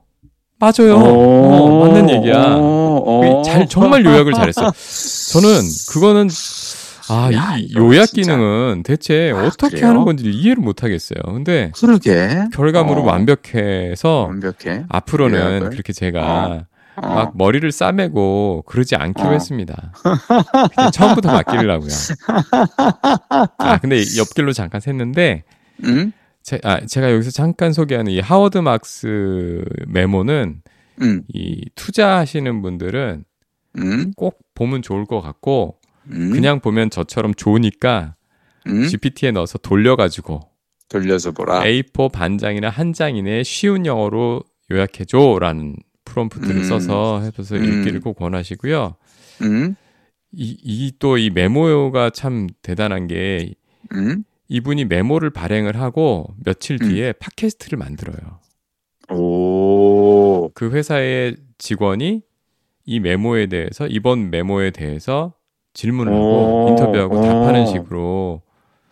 맞아요 오, 어, 맞는 얘기야 오, 오. 잘 정말 요약을 잘했어 저는 그거는 아 야, 이 이거 요약 진짜. 기능은 대체 아, 어떻게 그래요? 하는 건지 이해를 못 하겠어요 근데 그러게. 결과물은 어. 완벽해서 완벽해. 앞으로는 요약을? 그렇게 제가 어. 막 머리를 싸매고 그러지 않기로 어. 했습니다. 처음부터 맡기려고요. 아 근데 옆길로 잠깐 샜는데 응? 제, 아, 제가 여기서 잠깐 소개하는 이 하워드 막스 메모는 응, 이 투자하시는 분들은 응, 꼭 보면 좋을 것 같고 응. 그냥 보면 저처럼 좋으니까 응? GPT에 넣어서 돌려가지고 돌려서 보라. A4 반 장이나 한 장 이내에 쉬운 영어로 요약해줘라는 프롬프트를 음. 써서 해서 음. 읽기를 꼭 권하시고요. 응? 이, 이또이 메모가 참 대단한 게 응? 이분이 메모를 발행을 하고 며칠 음. 뒤에 팟캐스트를 만들어요. 오. 그 회사의 직원이 이 메모에 대해서 이번 메모에 대해서 질문을 하고 오. 인터뷰하고 오. 답하는 식으로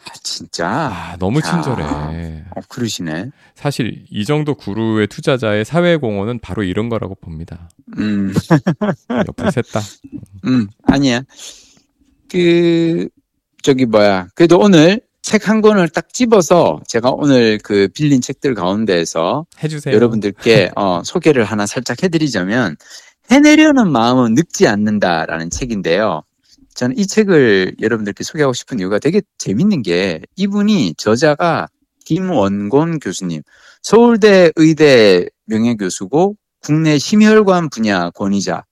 아, 진짜? 아 너무 야. 친절해. 어, 그러시네. 사실 이 정도 구루의 투자자의 사회 공헌은 바로 이런 거라고 봅니다. 음, 옆을 샜다. 음, 아니야. 그, 저기 뭐야. 그래도 오늘 책 한 권을 딱 집어서 제가 오늘 그 빌린 책들 가운데에서 해주세요. 여러분들께 어, 소개를 하나 살짝 해드리자면 해내려는 마음은 늙지 않는다라는 책인데요. 저는 이 책을 여러분들께 소개하고 싶은 이유가 되게 재밌는 게 이분이 저자가 김원곤 교수님, 서울대 의대 명예교수고 국내 심혈관 분야 권위자,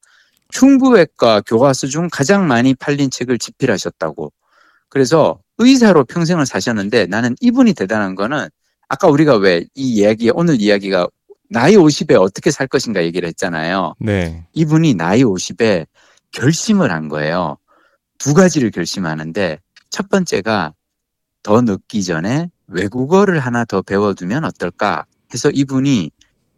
흉부외과 교과서 중 가장 많이 팔린 책을 집필하셨다고. 그래서 의사로 평생을 사셨는데 나는 이분이 대단한 거는 아까 우리가 왜 이 이야기, 오늘 이야기가 나이 50에 어떻게 살 것인가 얘기를 했잖아요. 네. 이분이 나이 50에 결심을 한 거예요. 두 가지를 결심하는데 첫 번째가 더 늦기 전에 외국어를 하나 더 배워두면 어떨까 해서 이분이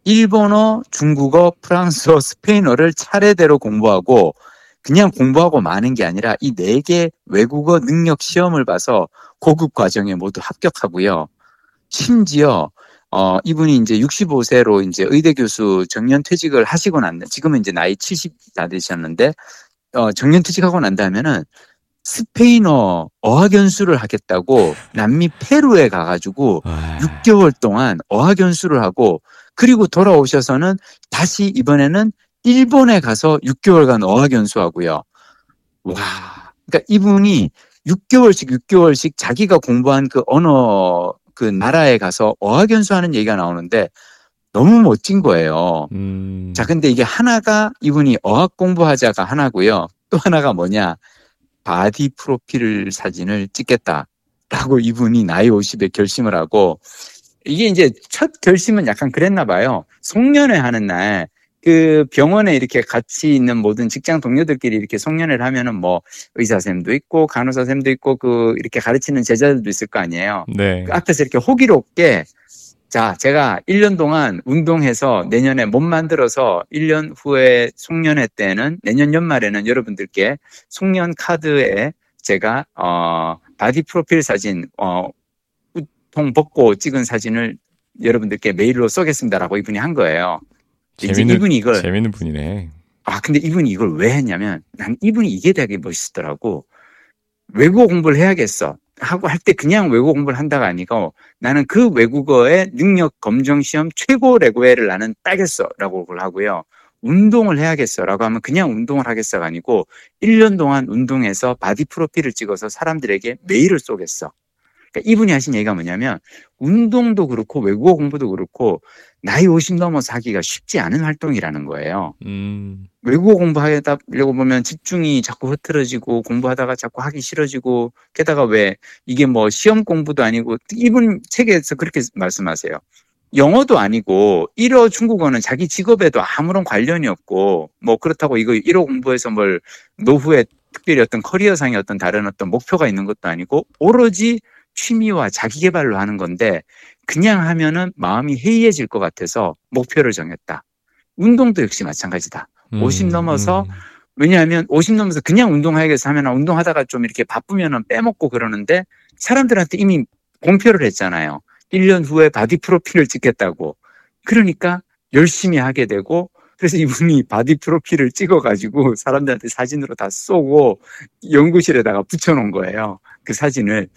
일본어, 중국어, 프랑스어, 스페인어를 차례대로 공부하고 그냥 공부하고 마는 게 아니라 이 네 개 외국어 능력 시험을 봐서 고급 과정에 모두 합격하고요. 심지어 어 이분이 이제 65세로 이제 의대 교수 정년 퇴직을 하시고 난 지금은 이제 나이 70 다 되셨는데 어 정년 퇴직하고 난 다음에는 스페인어 어학연수를 하겠다고 남미 페루에 가가지고 아, 6개월 동안 어학연수를 하고 그리고 돌아오셔서는 다시 이번에는 일본에 가서 6개월간 어학연수하고요. 와, 그러니까 이분이 6개월씩 6개월씩 자기가 공부한 그 언어 그 나라에 가서 어학연수하는 얘기가 나오는데 너무 멋진 거예요. 음, 자, 근데 이게 하나가 이분이 어학 공부하자가 하나고요. 또 하나가 뭐냐? 바디 프로필 사진을 찍겠다라고 이분이 나이 50에 결심을 하고 이게 이제 첫 결심은 약간 그랬나 봐요. 송년회 하는 날 그 병원에 이렇게 같이 있는 모든 직장 동료들끼리 이렇게 송년회를 하면은 뭐 의사 쌤도 있고 간호사 쌤도 있고 그 이렇게 가르치는 제자들도 있을 거 아니에요. 네. 그 앞에서 이렇게 호기롭게 자, 제가 1년 동안 운동해서 내년에 몸 만들어서 1년 후에 송년회 때는 내년 연말에는 여러분들께 송년 카드에 제가 어 바디 프로필 사진 어 웃통 벗고 찍은 사진을 여러분들께 메일로 쏘겠습니다라고 이분이 한 거예요. 재밌는 이분이 이걸 재밌는 분이네. 아, 근데 이분이 이걸 왜 했냐면, 난 이분이 이게 되게 멋있더라고. 외국어 공부를 해야겠어. 하고 할 때 그냥 외국어 공부를 한다가 아니고, 나는 그 외국어의 능력 검정 시험 최고 레벨을 나는 따겠어. 라고 그걸 하고요. 운동을 해야겠어. 라고 하면 그냥 운동을 하겠어가 아니고, 1년 동안 운동해서 바디 프로필을 찍어서 사람들에게 메일을 쏘겠어. 그러니까 이분이 하신 얘기가 뭐냐면 운동도 그렇고 외국어 공부도 그렇고 나이 50 넘어서 하기가 쉽지 않은 활동이라는 거예요. 음, 외국어 공부하려고 보면 집중이 자꾸 흐트러지고 공부하다가 자꾸 하기 싫어지고 게다가 왜 이게 뭐 시험 공부도 아니고 이분 책에서 그렇게 말씀하세요. 영어도 아니고 1어 중국어는 자기 직업에도 아무런 관련이 없고 뭐 그렇다고 이거 1어 공부해서 뭘 노후에 특별히 어떤 커리어상의 어떤 다른 어떤 목표가 있는 것도 아니고 오로지 취미와 자기 개발로 하는 건데 그냥 하면은 마음이 해이해질 것 같아서 목표를 정했다. 운동도 역시 마찬가지다. 음, 50 넘어서 음. 왜냐하면 50 넘어서 그냥 운동하겠어 하면 운동하다가 좀 이렇게 바쁘면은 빼먹고 그러는데 사람들한테 이미 공표를 했잖아요. 1년 후에 바디 프로필을 찍겠다고. 그러니까 열심히 하게 되고 그래서 이분이 바디 프로필을 찍어가지고 사람들한테 사진으로 다 쏘고 연구실에다가 붙여놓은 거예요. 그 사진을.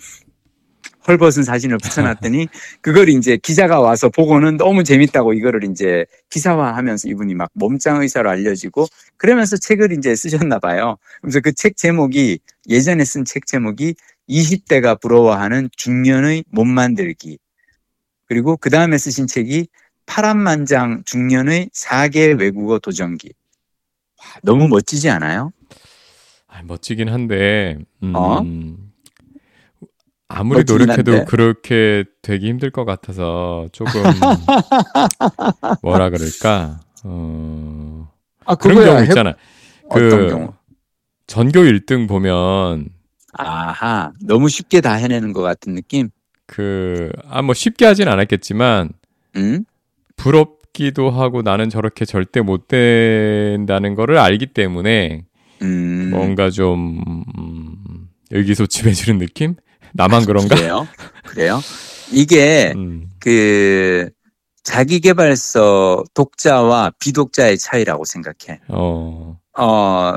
헐벗은 사진을 붙여놨더니 그걸 이제 기자가 와서 보고는 너무 재밌다고 이거를 이제 기사화하면서 이분이 막 몸짱 의사로 알려지고 그러면서 책을 이제 쓰셨나 봐요. 그래서 그 책 제목이 예전에 쓴 책 제목이 20대가 부러워하는 중년의 몸 만들기. 그리고 그 다음에 쓰신 책이 파란만장 중년의 4개 외국어 도전기. 와, 너무 멋지지 않아요? 아, 멋지긴 한데, 음, 어? 아무리 노력해도 한데. 그렇게 되기 힘들 것 같아서 조금 뭐라 그럴까, 어, 아, 그런. 경우 해- 있잖아. 어떤 그 경우? 전교 1등 보면 아하, 너무 쉽게 다 해내는 것 같은 느낌? 그, 아, 뭐 쉽게 하진 않았겠지만 응? 부럽기도 하고 나는 저렇게 절대 못 된다는 거를 알기 때문에 음. 뭔가 좀 음, 의기소침해지는 느낌? 나만 그런가? 그래요? 그래요? 이게 음, 그 자기 개발서 독자와 비독자의 차이라고 생각해. 어, 어,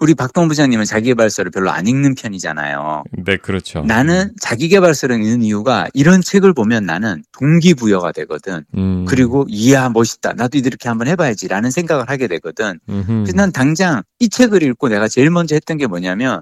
우리 박동 부장님은 자기개발서를 별로 안 읽는 편이잖아요. 네, 그렇죠. 나는 자기개발서를 읽는 이유가 이런 책을 보면 나는 동기부여가 되거든. 음, 그리고 이야 멋있다. 나도 이렇게 한번 해봐야지라는 생각을 하게 되거든. 음흠. 그래서 난 당장 이 책을 읽고 내가 제일 먼저 했던 게 뭐냐면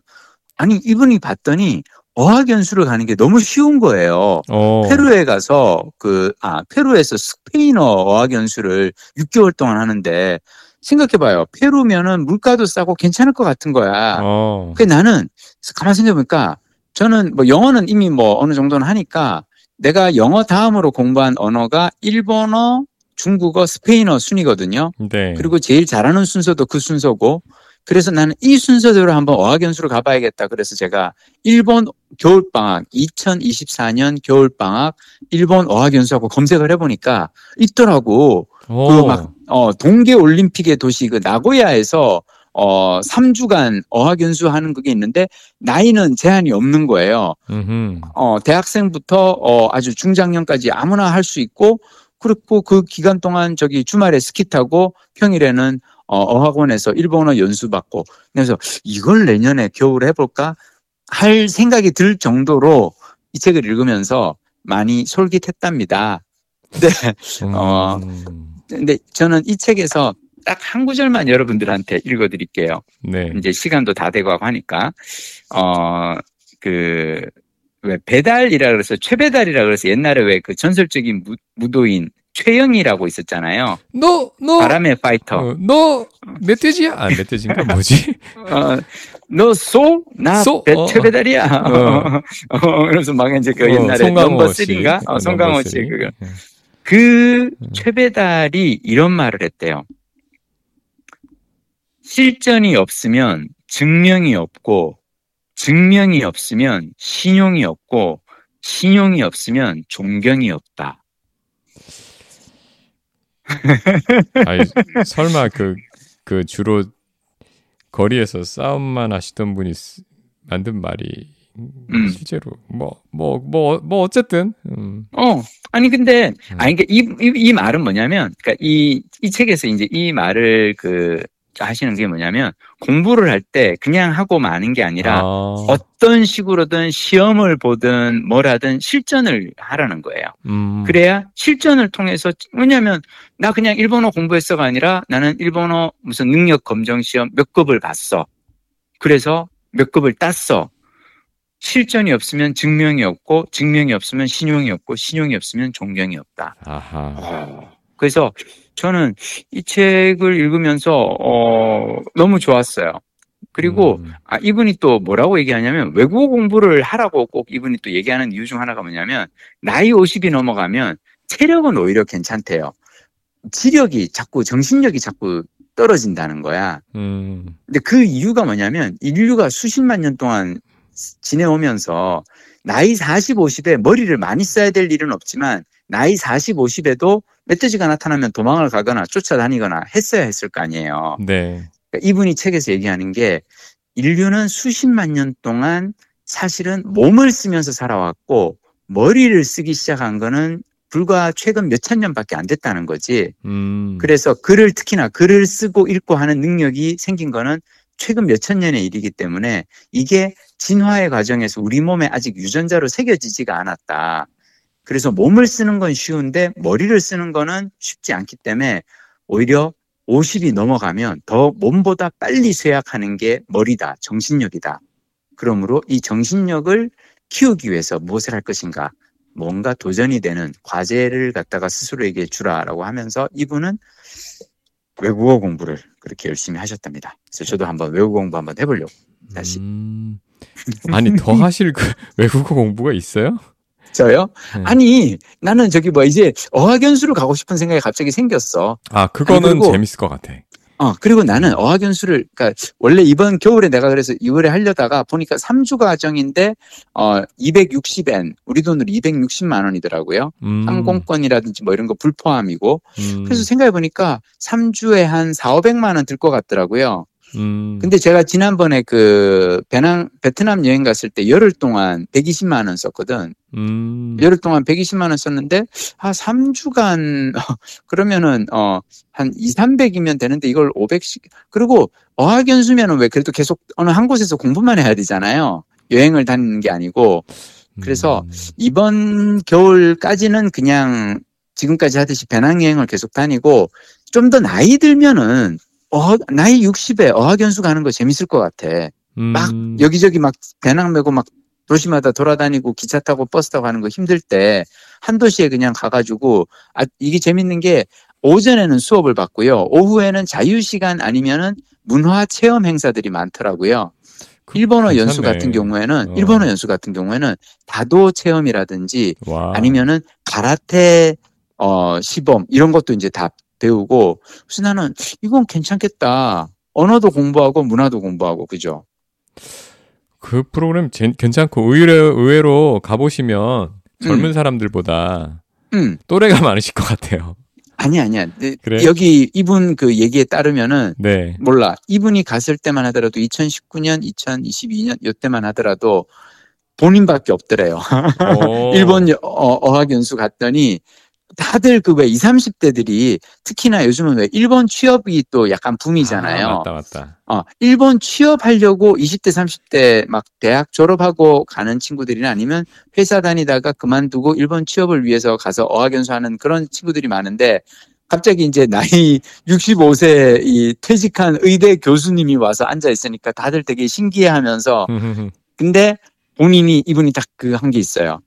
아니 이분이 봤더니 어학연수를 가는 게 너무 쉬운 거예요. 어, 페루에 가서 그, 아, 페루에서 스페인어 어학연수를 6개월 동안 하는데 생각해봐요. 페루면은 물가도 싸고 괜찮을 것 같은 거야. 어, 그 나는 가만 생각해보니까 저는 뭐 영어는 이미 뭐 어느 정도는 하니까 내가 영어 다음으로 공부한 언어가 일본어, 중국어, 스페인어 순이거든요. 네. 그리고 제일 잘하는 순서도 그 순서고 그래서 나는 이 순서대로 한번 어학연수를 가봐야겠다. 그래서 제가 일본 겨울방학 2024년 겨울방학 일본 어학연수하고 검색을 해보니까 있더라고. 어, 그 막, 어, 동계올림픽의 도시 그 나고야에서 어, 3주간 어학연수 하는 그게 있는데 나이는 제한이 없는 거예요. 음흠. 어, 대학생부터 어, 아주 중장년까지 아무나 할 수 있고 그리고 그 기간 동안 저기 주말에 스키 타고 평일에는 어, 어학원에서 일본어 연수 받고 그래서 이걸 내년에 겨울에 해볼까 할 생각이 들 정도로 이 책을 읽으면서 많이 솔깃했답니다. 네. 어. 음, 근데 저는 이 책에서 딱 한 구절만 여러분들한테 읽어드릴게요. 네. 이제 시간도 다 되고 하니까 어 그 왜 배달이라 그래서 최배달이라 그래서 옛날에 왜 그 전설적인 무, 무도인 최영이라고 있었잖아요. 너, 너, 바람의 파이터. 어, 너 멧돼지야? 아, 멧돼지인가 뭐지? 어, 너 소? 나 소? 배- 어, 최배달이야. 어. 어, 그래서 막 이제 그 어, 옛날에 송강호 넘버 씨. 3인가? 어, 어, 송강호 씨. 그거. 예. 그 음. 최배달이 이런 말을 했대요. 실전이 없으면 증명이 없고, 증명이 없으면 신용이 없고, 신용이 없으면 존경이 없다. 아니, 설마 그, 그 주로 거리에서 싸움만 하시던 분이 쓰- 만든 말이 음. 실제로 뭐, 뭐, 뭐, 뭐, 어쨌든, 음, 어, 아니, 근데, 음. 아니, 그러니까 이, 이, 이 말은 뭐냐면, 그러니까 이, 이 책에서 이제 이 말을 그, 하시는 게 뭐냐면, 공부를 할 때 그냥 하고 마는 게 아니라, 아, 어떤 식으로든 시험을 보든 뭘 하든 실전을 하라는 거예요. 음, 그래야 실전을 통해서 왜냐하면 나 그냥 일본어 공부했어가 아니라 나는 일본어 무슨 능력 검정 시험 몇 급을 봤어. 그래서 몇 급을 땄어. 실전이 없으면 증명이 없고 증명이 없으면 신용이 없고 신용이 없으면 존경이 없다. 아하. 그래서 저는 이 책을 읽으면서 어, 너무 좋았어요. 그리고 음, 아, 이분이 또 뭐라고 얘기하냐면 외국어 공부를 하라고 꼭 이분이 또 얘기하는 이유 중 하나가 뭐냐면 나이 50이 넘어가면 체력은 오히려 괜찮대요. 지력이 자꾸 정신력이 자꾸 떨어진다는 거야. 음, 근데 그 이유가 뭐냐면 인류가 수십만 년 동안 지내오면서 나이 40, 50에 머리를 많이 써야 될 일은 없지만 나이 40, 50에도 멧돼지가 나타나면 도망을 가거나 쫓아다니거나 했어야 했을 거 아니에요. 네. 그러니까 이분이 책에서 얘기하는 게 인류는 수십만 년 동안 사실은 몸을 쓰면서 살아왔고 머리를 쓰기 시작한 거는 불과 최근 몇 천 년밖에 안 됐다는 거지. 음, 그래서 글을 특히나 글을 쓰고 읽고 하는 능력이 생긴 거는 최근 몇 천 년의 일이기 때문에 이게 진화의 과정에서 우리 몸에 아직 유전자로 새겨지지가 않았다. 그래서 몸을 쓰는 건 쉬운데 머리를 쓰는 거는 쉽지 않기 때문에 오히려 50이 넘어가면 더 몸보다 빨리 쇠약하는 게 머리다, 정신력이다. 그러므로 이 정신력을 키우기 위해서 무엇을 할 것인가? 뭔가 도전이 되는 과제를 갖다가 스스로에게 주라라고 하면서 이분은 외국어 공부를 그렇게 열심히 하셨답니다. 그래서 저도 한번 외국어 공부 한번 해보려고 다시. 음, 아니 더 하실 그 외국어 공부가 있어요? 저요? 네. 아니 나는 저기 뭐 이제 어학연수를 가고 싶은 생각이 갑자기 생겼어. 아 그거는 아니, 재밌을 것 같아. 어, 그리고 나는 어학연수를, 그니까, 원래 이번 겨울에 내가 그래서 2월에 하려다가 보니까 3주 과정인데, 어, 260엔, 우리 돈으로 260만 원이더라고요. 음, 항공권이라든지 뭐 이런 거 불포함이고. 음, 그래서 생각해 보니까 3주에 한 4, 500만 원 들 것 같더라고요. 음, 근데 제가 지난번에 그, 베낭, 베트남 여행 갔을 때 열흘 동안 120만 원 썼거든. 음, 열흘 동안 120만 원 썼는데, 아, 3주간, 그러면은, 어, 한 2, 300이면 되는데 이걸 500씩. 그리고 어학 연수면은 왜 그래도 계속 어느 한 곳에서 공부만 해야 되잖아요. 여행을 다니는 게 아니고. 그래서 음, 이번 겨울까지는 그냥 지금까지 하듯이 배낭여행을 계속 다니고, 좀 더 나이 들면은, 어, 나이 60에 어학연수 가는 거 재밌을 것 같아. 막 음, 여기저기 막 배낭 메고 막 도시마다 돌아다니고 기차 타고 버스 타고 하는 거 힘들 때 한 도시에 그냥 가가지고 아 이게 재밌는 게 오전에는 수업을 받고요 오후에는 자유 시간 아니면은 문화 체험 행사들이 많더라고요 그- 일본어 연수 괜찮네. 같은 경우에는 어. 일본어 연수 같은 경우에는 다도 체험이라든지 와. 아니면은 가라테 어 시범 이런 것도 이제 다 배우고 그래서 나는 이건 괜찮겠다 언어도 공부하고 문화도 공부하고 그죠 그 프로그램 제- 괜찮고 의외로, 의외로 가보시면 젊은 음. 사람들보다 음 또래가 많으실 것 같아요. 아니 아니야. 네, 그래? 여기 이분 그 얘기에 따르면은 네. 몰라. 이분이 갔을 때만 하더라도 2019년, 2022년 요때만 하더라도 본인밖에 없더래요. 어, 일본 여- 어, 어학연수 갔더니 다들 그 왜 20, 30대들이 특히나 요즘은 왜 일본 취업이 또 약간 붐이잖아요. 아, 맞다, 맞다. 어, 일본 취업하려고 20대, 30대 막 대학 졸업하고 가는 친구들이나 아니면 회사 다니다가 그만두고 일본 취업을 위해서 가서 어학연수 하는 그런 친구들이 많은데 갑자기 이제 나이 65세 이 퇴직한 의대 교수님이 와서 앉아 있으니까 다들 되게 신기해 하면서 근데 본인이 이분이 딱 그 한 게 있어요.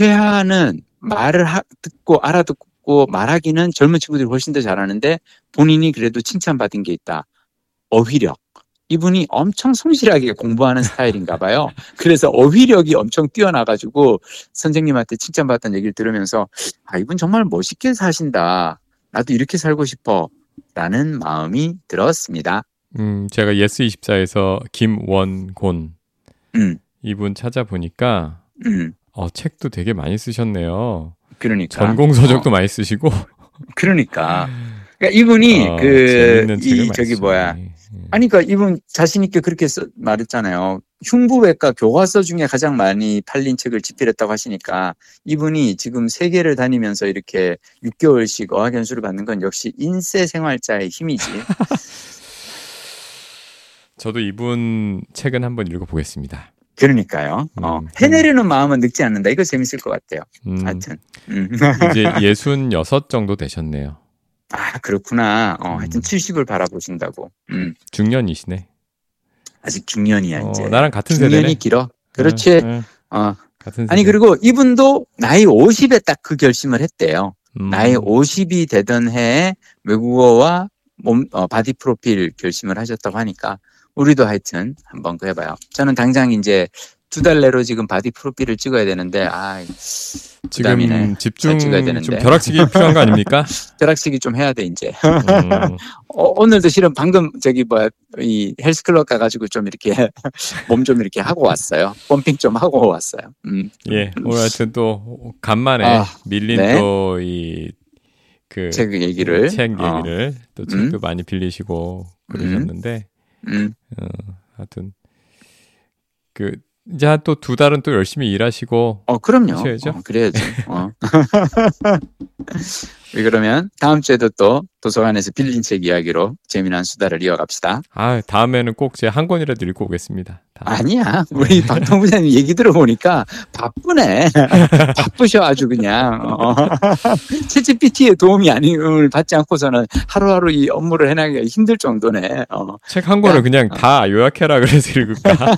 회화는 말을 하- 듣고 알아듣고 말하기는 젊은 친구들이 훨씬 더 잘하는데 본인이 그래도 칭찬받은 게 있다. 어휘력. 이분이 엄청 성실하게 공부하는 스타일인가 봐요. 그래서 어휘력이 엄청 뛰어나가지고 선생님한테 칭찬받던 얘기를 들으면서 아, 이분 정말 멋있게 사신다. 나도 이렇게 살고 싶어. 라는 마음이 들었습니다. 음, 제가 예스24에서 김원곤 음, 이분 찾아보니까 음. 어, 책도 되게 많이 쓰셨네요. 그러니까. 전공 서적도 어, 많이 쓰시고. 그러니까. 그러니까 이분이 어, 그, 재밌는 책을 이, 많이 저기. 뭐야. 예. 아니, 그러니까 이분 자신 있게 그렇게 써- 말했잖아요. 흉부외과 교과서 중에 가장 많이 팔린 책을 집필했다고 하시니까 이분이 지금 세계를 다니면서 이렇게 6개월씩 어학연수를 받는 건 역시 인쇄 생활자의 힘이지. 저도 이분 책은 한번 읽어보겠습니다. 그러니까요. 어, 음. 해내려는 마음은 늙지 않는다. 이거 재밌을 것 같아요. 음, 하여튼. 음. 이제 예순 여섯 정도 되셨네요. 아, 그렇구나. 어, 하여튼 음. 70을 바라보신다고. 음. 중년이시네. 아직 중년이야, 어, 이제. 나랑 같은 중년이 세대네. 길어. 그렇지. 예, 예. 어. 같은 아니 세대. 그리고 이분도 나이 50에 딱 그 결심을 했대요. 음. 나이 50이 되던 해에 외국어와 몸 어, 바디 프로필 결심을 하셨다고 하니까 우리도 하여튼 한번 그 해봐요. 저는 당장 이제 두 달 내로 지금 바디 프로필을 찍어야 되는데 아 부담이네. 지금 집중 좀 되는데. 벼락치기 필요한 거 아닙니까? 벼락치기 좀 해야 돼 이제. 음, 어, 오늘도 실은 방금 저기 뭐야 이 헬스클럽 가가지고 좀 이렇게 몸 좀 이렇게 하고 왔어요. 펌핑 좀 하고 왔어요. 음. 예, 오늘 하여튼 또 간만에 아, 밀린 네. 또이 그 책 얘기를 책 어, 얘기를 또 음. 책도 많이 빌리시고 그러셨는데 음. 어, 하여튼 그 이제 한 또 두 달은 또 열심히 일하시고 어, 그럼요. 하셔야죠. 어, 그래야죠. 어. 왜 그러면 다음 주에도 또 도서관에서 빌린 책 이야기로 재미난 수다를 이어갑시다. 아 다음에는 꼭 제 한 권이라도 읽고 오겠습니다. 다음. 아니야. 우리 박동 부장님 얘기 들어보니까 바쁘네. 바쁘셔 아주 그냥. 어. ChatGPT의 도움이 아님을 받지 않고서는 하루하루 이 업무를 해나가기가 힘들 정도네. 어. 책 한 권을 야. 그냥 다 요약해라 그래서 읽을까?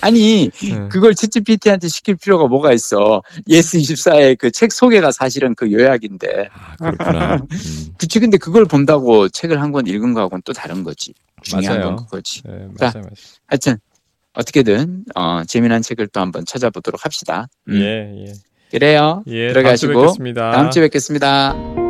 아니 네. 그걸 ChatGPT한테 시킬 필요가 뭐가 있어. 예스24의 그 책 소개가 사실은 그 요약인데. 아, 그렇구나. 음, 그치 근데 그걸 본다고 책을 한 권 읽은 거하고는 또 다른 거지. 중요한 맞아요. 건 그거지. 네, 자. 맞아요, 맞아요. 하여튼 어떻게든 어, 재미난 책을 또 한번 찾아보도록 합시다. 음, 예, 예. 그래요. 예, 들어가시고 다음 주에 뵙겠습니다. 다음 주에 뵙겠습니다.